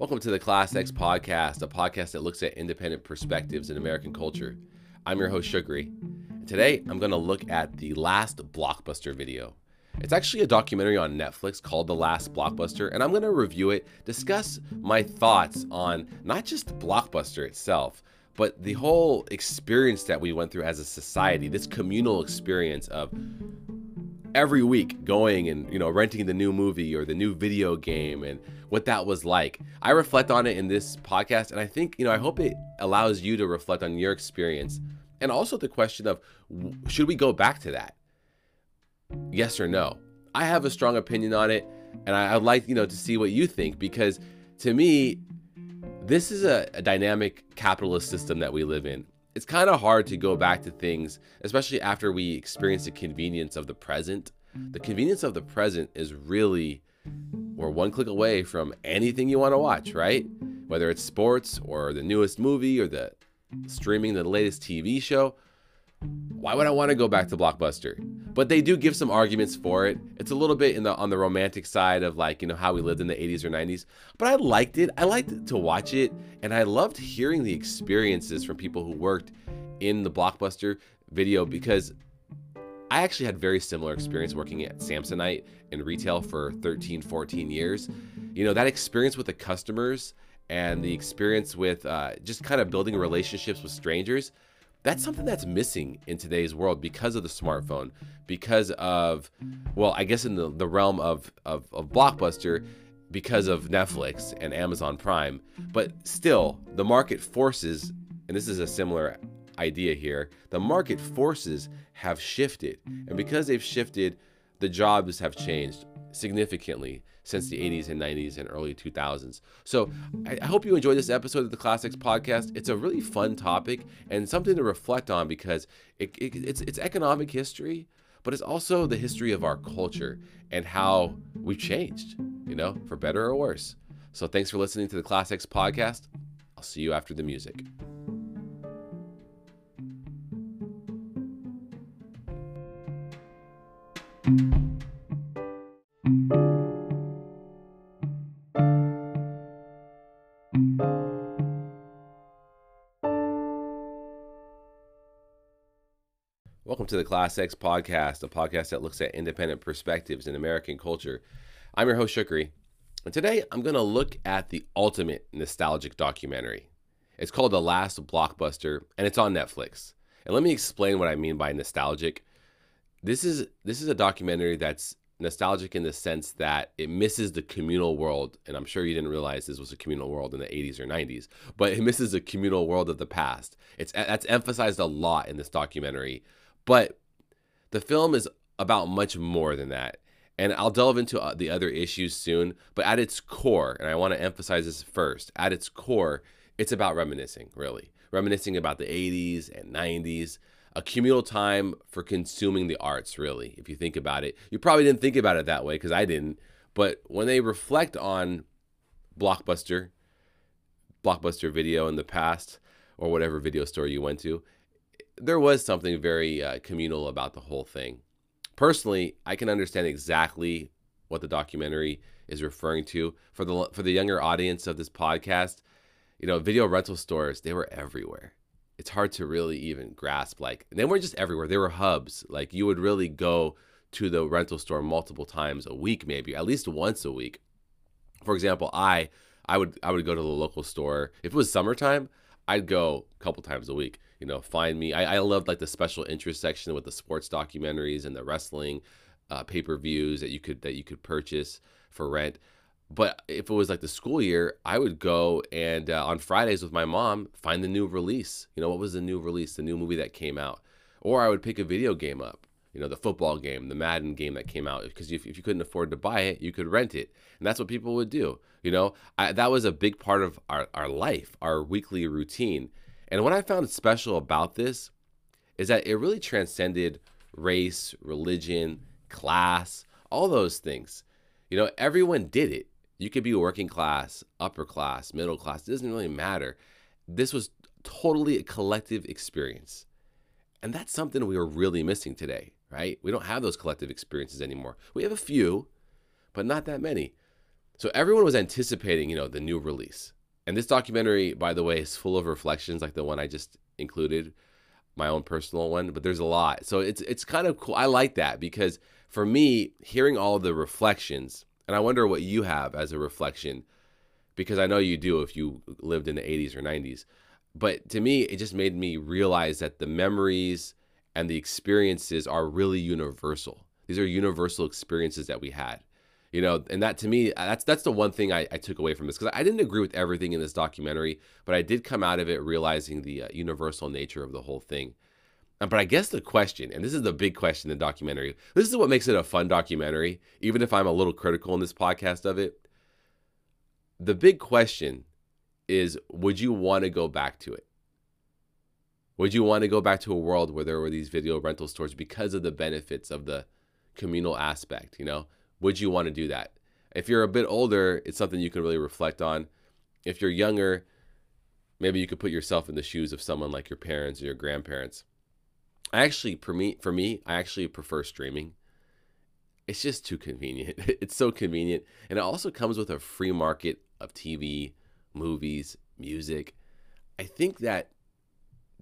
Welcome to the Class X mm. Podcast, a podcast that looks at independent perspectives in American culture. I'm your host, Shukri. Today, I'm going to look at the last Blockbuster video. It's actually a documentary on Netflix called The Last Blockbuster, and I'm going to review it, discuss my thoughts on not just Blockbuster itself, but the whole experience that we went through as a society, this communal experience of every week going and you know renting the new movie or the new video game and what that was like. I reflect on it in this podcast and i think you know i hope it allows you to reflect on your experience and also the question of should we go back to that? Yes or no? I have a strong opinion on it and I, would like you know to see what you think because to me this is a, a dynamic capitalist system that we live in it's kind of hard to go back to things, especially after we experience the convenience of the present. The convenience of the present is really we're one click away from anything you want to watch, right? Whether it's sports or the newest movie or the streaming the latest TV show. Why would I want to go back to Blockbuster? But they do give some arguments for it. It's a little bit in the on the romantic side of like, you know, how we lived in the 80s or 90s. But I liked it. I liked to watch it and I loved hearing the experiences from people who worked in the Blockbuster video because I actually had very similar experience working at Samsonite in retail for 13, 14 years. You know, that experience with the customers and the experience with uh, just kind of building relationships with strangers that's something that's missing in today's world because of the smartphone because of well i guess in the, the realm of, of, of blockbuster because of netflix and amazon prime. But still the market forces and this is a similar idea here the market forces have shifted. And because they've shifted the jobs have changed significantly since the 80s and mm-hmm. 90s and early 2000s. So I, hope you enjoyed this episode of the Class X podcast. It's a really fun topic and something to reflect on because it, it, it's, it's economic history, but it's also the history of our culture and how we've changed, you know, for better or worse. So thanks for listening to the Class X podcast. I'll see you after the music. Welcome to the Class X Podcast, a podcast that looks at independent perspectives in American culture. I'm your host, Shukri, and today I'm going to look at the ultimate nostalgic documentary. It's called The Last Blockbuster, and it's on Netflix. And let me explain what I mean by nostalgic. This is this is a documentary that's nostalgic in the sense that it misses the communal world, and I'm sure you didn't realize this was a communal world in the 80s or 90s, but it misses the communal world of the past. It's that's emphasized a lot in this documentary but the film is about much more than that. And I'll delve into uh, the other issues soon. But at its core, and I want to emphasize this first, at its core, it's about reminiscing, really. Reminiscing about the 80s and 90s, a communal time for consuming the arts, really, if you think about it. You probably didn't think about it that way because I didn't. But when they reflect on Blockbuster, Blockbuster video in the past, or whatever video store you went to, there was something very uh, communal about the whole thing. Personally, I can understand exactly what the documentary is referring to. For the for the younger audience of this podcast, you know, video rental stores they were everywhere. It's hard to really even grasp. Like they weren't just everywhere; they were hubs. Like you would really go to the rental store multiple times a week, maybe at least once a week. For example, I I would I would go to the local store if it was summertime. I'd go a couple times a week you know, find me. I, I loved like the special interest section with the sports documentaries and the wrestling uh, pay per views that you could that you could purchase for rent. But if it was like the school year, I would go and uh, on Fridays with my mom find the new release. You know, what was the new release, the new movie that came out, or I would pick a video game up. You know, the football game, the Madden game that came out. Because if, if you couldn't afford to buy it, you could rent it, and that's what people would do. You know, I, that was a big part of our, our life, our weekly routine. And what I found special about this is that it really transcended race, religion, class, all those things. You know, everyone did it. You could be working class, upper class, middle class, it doesn't really matter. This was totally a collective experience. And that's something we are really missing today, right? We don't have those collective experiences anymore. We have a few, but not that many. So everyone was anticipating, you know, the new release. And this documentary, by the way, is full of reflections like the one I just included, my own personal one, but there's a lot. So it's it's kind of cool. I like that because for me, hearing all the reflections, and I wonder what you have as a reflection, because I know you do if you lived in the 80s or 90s. But to me, it just made me realize that the memories and the experiences are really universal. These are universal experiences that we had you know and that to me that's that's the one thing i, I took away from this because i didn't agree with everything in this documentary but i did come out of it realizing the uh, universal nature of the whole thing. But i guess the question and this is the big question in the documentary this is what makes it a fun documentary even if i'm a little critical in this podcast of it. The big question is would you want to go back to it? Would you want to go back to a world where there were these video rental stores because of the benefits of the communal aspect you know would you want to do that? If you're a bit older, it's something you can really reflect on. If you're younger, maybe you could put yourself in the shoes of someone like your parents or your grandparents. I actually, for me, for me, I actually prefer streaming. It's just too convenient. It's so convenient, and it also comes with a free market of TV, movies, music. I think that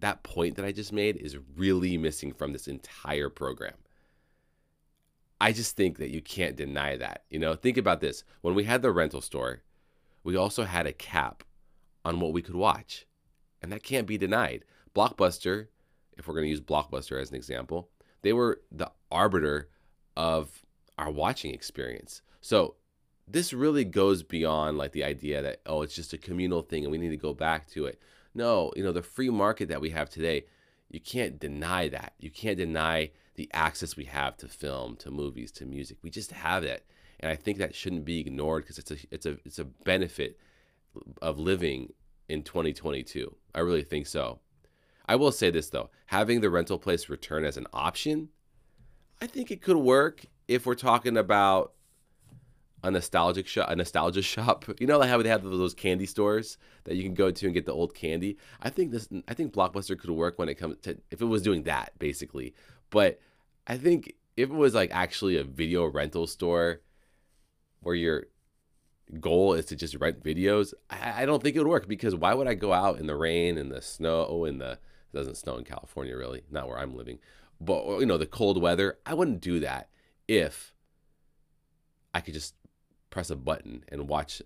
that point that I just made is really missing from this entire program. I just think that you can't deny that. You know, think about this. When we had the rental store, we also had a cap on what we could watch. And that can't be denied. Blockbuster, if we're going to use Blockbuster as an example, they were the arbiter of our watching experience. So this really goes beyond like the idea that, oh, it's just a communal thing and we need to go back to it. No, you know, the free market that we have today, you can't deny that. You can't deny the access we have to film, to movies, to music. We just have it, and I think that shouldn't be ignored because it's a it's a it's a benefit of living in 2022. I really think so. I will say this though, having the rental place return as an option, I think it could work if we're talking about a nostalgic shop, a nostalgia shop. You know, like how they have those candy stores that you can go to and get the old candy. I think this, I think Blockbuster could work when it comes to if it was doing that basically. But I think if it was like actually a video rental store where your goal is to just rent videos, I, I don't think it would work because why would I go out in the rain and the snow oh, and the it doesn't snow in California really, not where I'm living, but you know the cold weather. I wouldn't do that if I could just press a button and watch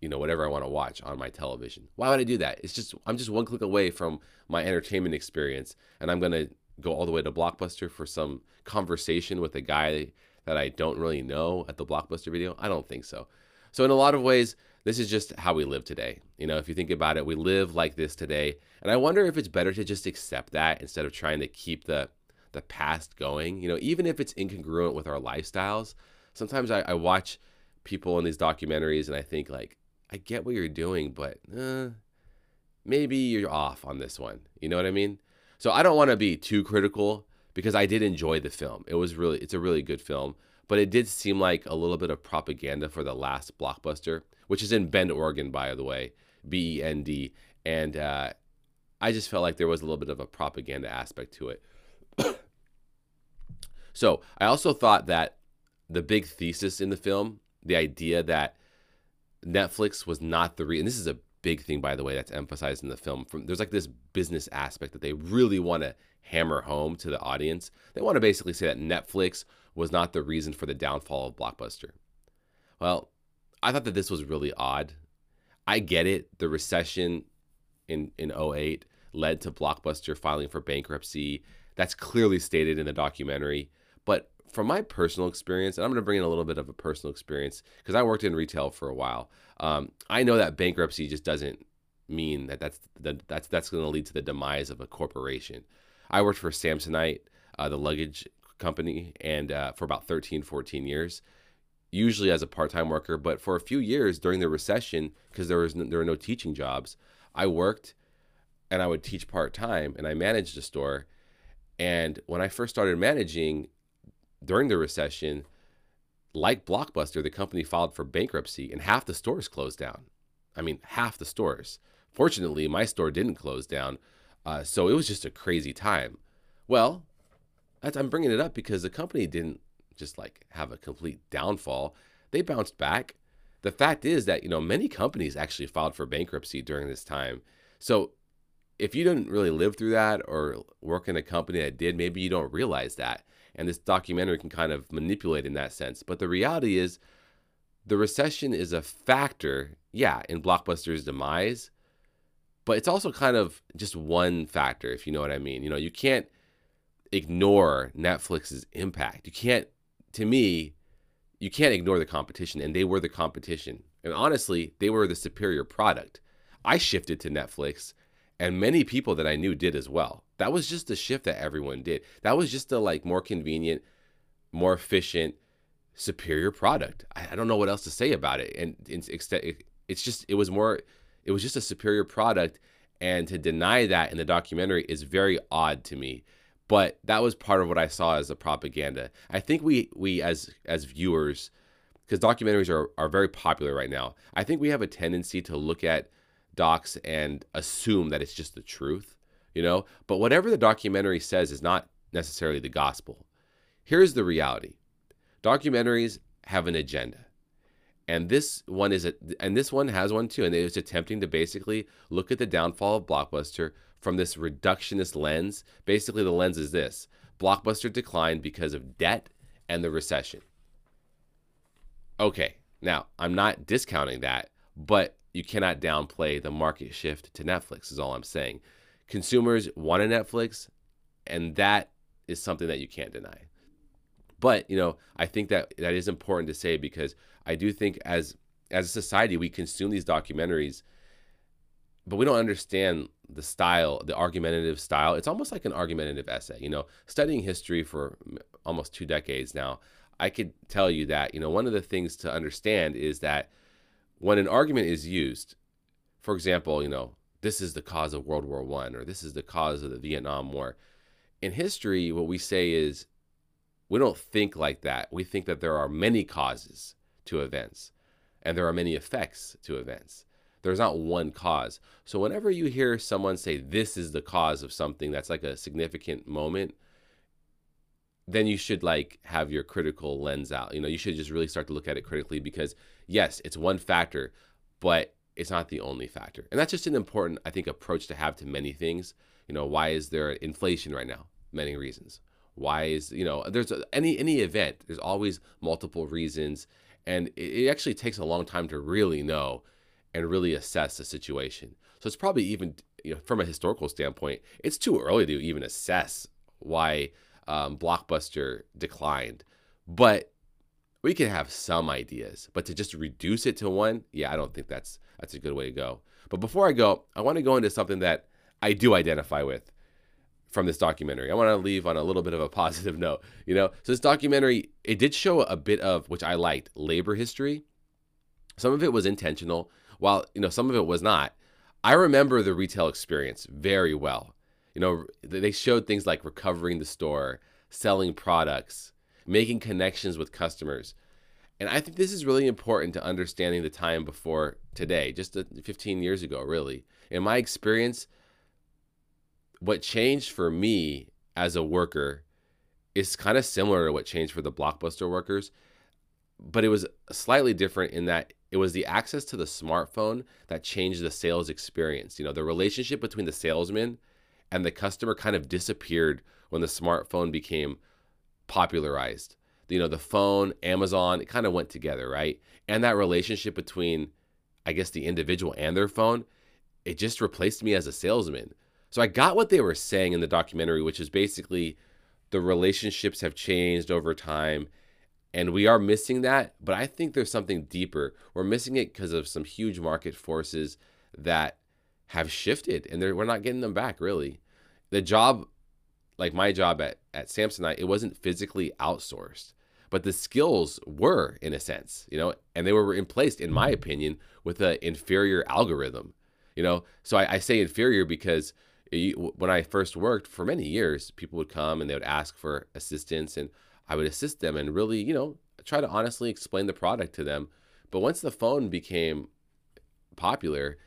you know whatever I want to watch on my television. Why would I do that? It's just I'm just one click away from my entertainment experience and I'm going to go all the way to Blockbuster for some conversation with a guy that I don't really know at the Blockbuster video? I don't think so. So, in a lot of ways, this is just how we live today. You know, if you think about it, we live like this today. And I wonder if it's better to just accept that instead of trying to keep the the past going. You know, even if it's incongruent with our lifestyles. Sometimes I, I watch people in these documentaries and I think like, I get what you're doing, but uh, maybe you're off on this one. You know what I mean? So I don't want to be too critical because I did enjoy the film. It was really it's a really good film, but it did seem like a little bit of propaganda for the last blockbuster, which is in Bend, Oregon, by the way, B E N D, and uh, I just felt like there was a little bit of a propaganda aspect to it. so I also thought that the big thesis in the film, the idea that Netflix was not the reason. This is a big thing, by the way, that's emphasized in the film. From there's like this business aspect that they really want to hammer home to the audience. They want to basically say that Netflix was not the reason for the downfall of Blockbuster. Well, I thought that this was really odd. I get it. The recession in in 08 led to Blockbuster filing for bankruptcy. That's clearly stated in the documentary. But from my personal experience, and I'm going to bring in a little bit of a personal experience because I worked in retail for a while. Um, I know that bankruptcy just doesn't mean that that's that, that's that's going to lead to the demise of a corporation. I worked for Samsonite, uh, the luggage company, and uh, for about 13, 14 years, usually as a part-time worker. But for a few years during the recession, because there was no, there were no teaching jobs, I worked and I would teach part-time, and I managed a store. And when I first started managing, during the recession, like Blockbuster, the company filed for bankruptcy and half the stores closed down. I mean, half the stores. Fortunately, my store didn't close down. Uh, so it was just a crazy time. Well, I'm bringing it up because the company didn't just like have a complete downfall. They bounced back. the fact is that, you know, many companies actually filed for bankruptcy during this time. So if you didn't really live through that or work in a company that did, maybe you don't realize that. And this documentary can kind of manipulate in that sense. But the reality is, the recession is a factor, yeah, in Blockbuster's demise, but it's also kind of just one factor, if you know what I mean. You know, you can't ignore Netflix's impact. You can't, to me, you can't ignore the competition, and they were the competition. And honestly, they were the superior product. I shifted to Netflix, and many people that I knew did as well. That was just a shift that everyone did. That was just a like more convenient, more efficient, superior product. I, I don't know what else to say about it. And it's, it's just it was more it was just a superior product and to deny that in the documentary is very odd to me but that was part of what I saw as a propaganda. I think we we as as viewers, because documentaries are are very popular right now. I think we have a tendency to look at docs and assume that it's just the truth, you know. But whatever the documentary says is not necessarily the gospel. Here's the reality: documentaries have an agenda. And this one is a, and this one has one too and it's attempting to basically look at the downfall of blockbuster from this reductionist lens. Basically the lens is this. Blockbuster declined because of debt and the recession. Okay now i'm not discounting that but you cannot downplay the market shift to netflix is all i'm saying consumers want a netflix and that is something that you can't deny but you know, I think that that is important to say because I do think as as a society we consume these documentaries, but we don't understand the style, the argumentative style. It's almost like an argumentative essay. You know, studying history for almost two decades now, I could tell you that you know one of the things to understand is that when an argument is used, for example, you know, this is the cause of World War One or this is the cause of the Vietnam War. In history, what we say is we don't think like that. We think that there are many causes to events and there are many effects to events. There's not one cause. So whenever you hear someone say this is the cause of something that's like a significant moment, then you should like have your critical lens out. You know, you should just really start to look at it critically because yes, it's one factor, but it's not the only factor. And that's just an important, I think, approach to have to many things. You know, why is there inflation right now? Many reasons why is you know there's any any event there's always multiple reasons and it, it actually takes a long time to really know and really assess the situation so it's probably even you know from a historical standpoint it's too early to even assess why um, blockbuster declined but we can have some ideas but to just reduce it to one yeah i don't think that's that's a good way to go but before i go i want to go into something that i do identify with from this documentary. I want to leave on a little bit of a positive note, you know. So this documentary, it did show a bit of which I liked, labor history. Some of it was intentional, while you know some of it was not. I remember the retail experience very well. You know, they showed things like recovering the store, selling products, making connections with customers. And I think this is really important to understanding the time before today, just 15 years ago, really. In my experience, what changed for me as a worker is kind of similar to what changed for the blockbuster workers but it was slightly different in that it was the access to the smartphone that changed the sales experience you know the relationship between the salesman and the customer kind of disappeared when the smartphone became popularized you know the phone amazon it kind of went together right and that relationship between i guess the individual and their phone it just replaced me as a salesman so I got what they were saying in the documentary, which is basically the relationships have changed over time and we are missing that, but I think there's something deeper. We're missing it because of some huge market forces that have shifted and we're not getting them back really. The job like my job at at Samsonite, it wasn't physically outsourced, but the skills were in a sense, you know, and they were in place, in my opinion, with an inferior algorithm, you know. So I, I say inferior because when I first worked for many years, people would come and they would ask for assistance, and I would assist them and really, you know, try to honestly explain the product to them. But once the phone became popular,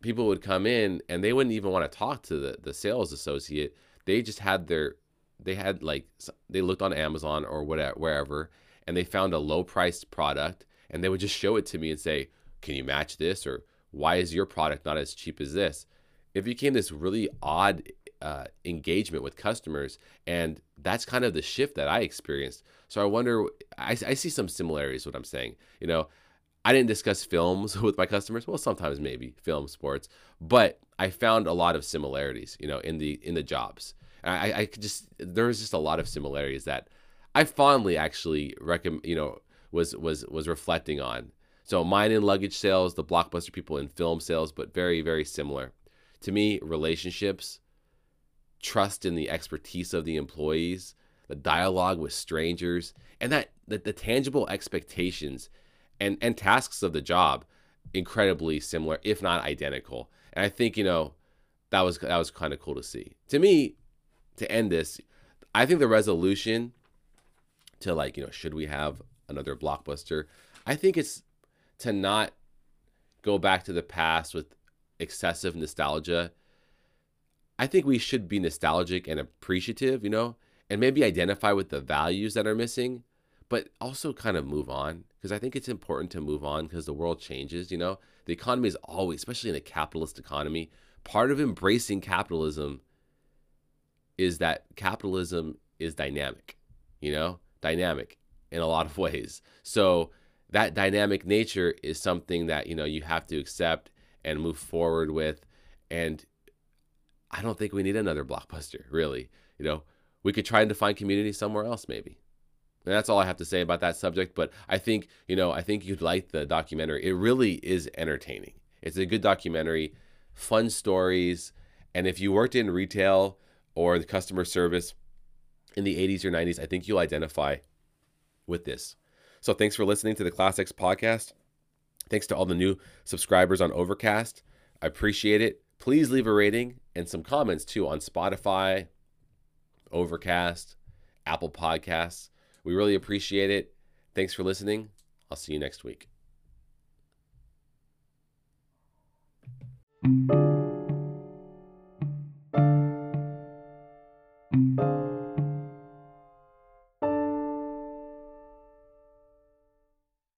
people would come in and they wouldn't even want to talk to the, the sales associate. They just had their, they had like, they looked on Amazon or whatever, wherever, and they found a low priced product and they would just show it to me and say, "Can you match this?" or "Why is your product not as cheap as this?" It became this really odd uh, engagement with customers, and that's kind of the shift that I experienced. So I wonder, I, I see some similarities. What I'm saying, you know, I didn't discuss films with my customers. Well, sometimes maybe film, sports, but I found a lot of similarities, you know, in the in the jobs. And I, I could just there was just a lot of similarities that I fondly actually recommend, you know, was was was reflecting on. So mine in luggage sales, the blockbuster people in film sales, but very very similar. To me, relationships, trust in the expertise of the employees, the dialogue with strangers, and that the, the tangible expectations and and tasks of the job incredibly similar, if not identical. And I think you know that was that was kind of cool to see. To me, to end this, I think the resolution to like you know should we have another blockbuster? I think it's to not go back to the past with excessive nostalgia. I think we should be nostalgic and appreciative, you know, and maybe identify with the values that are missing, but also kind of move on because I think it's important to move on because the world changes, you know. The economy is always, especially in a capitalist economy, part of embracing capitalism is that capitalism is dynamic, you know, dynamic in a lot of ways. So that dynamic nature is something that, you know, you have to accept and move forward with. And I don't think we need another blockbuster, really. You know, we could try and define community somewhere else, maybe. And that's all I have to say about that subject. But I think, you know, I think you'd like the documentary. It really is entertaining. It's a good documentary, fun stories. And if you worked in retail or the customer service in the 80s or 90s, I think you'll identify with this. So thanks for listening to the Class X podcast. Thanks to all the new subscribers on Overcast. I appreciate it. Please leave a rating and some comments too on Spotify, Overcast, Apple Podcasts. We really appreciate it. Thanks for listening. I'll see you next week.